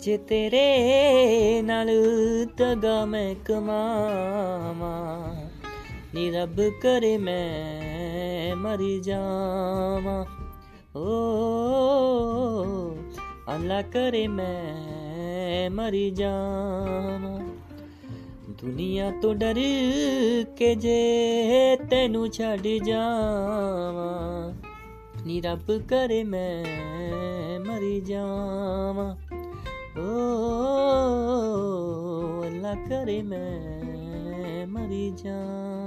ਜੇ ਤੇਰੇ ਨਾਲ ਤਗਾ ਮੈਂ ਕਮਾਵਾਂ। ਨੀ ਰੱਬ ਕਰੇ ਮੈਂ ਮਰੀ ਜਾਵਾਂ। ਓ, ਅੱਲਾ ਕਰੇ ਮੈਂ ਮਰੀ ਜਾਵਾਂ। ਦੁਨੀਆ ਤੋਂ ਡਰ ਕੇ ਜੇ ਤੈਨੂੰ ਛੱਡ ਜਾਵਾਂ। ਨੀ ਰੱਬ ਕਰੇ ਮੈਂ ਮਰੀ ਜਾਵਾਂ। ਅੱਲਾ ਕਰੇ ਮੈਂ ਮਰੀ ਜਾਵਾਂ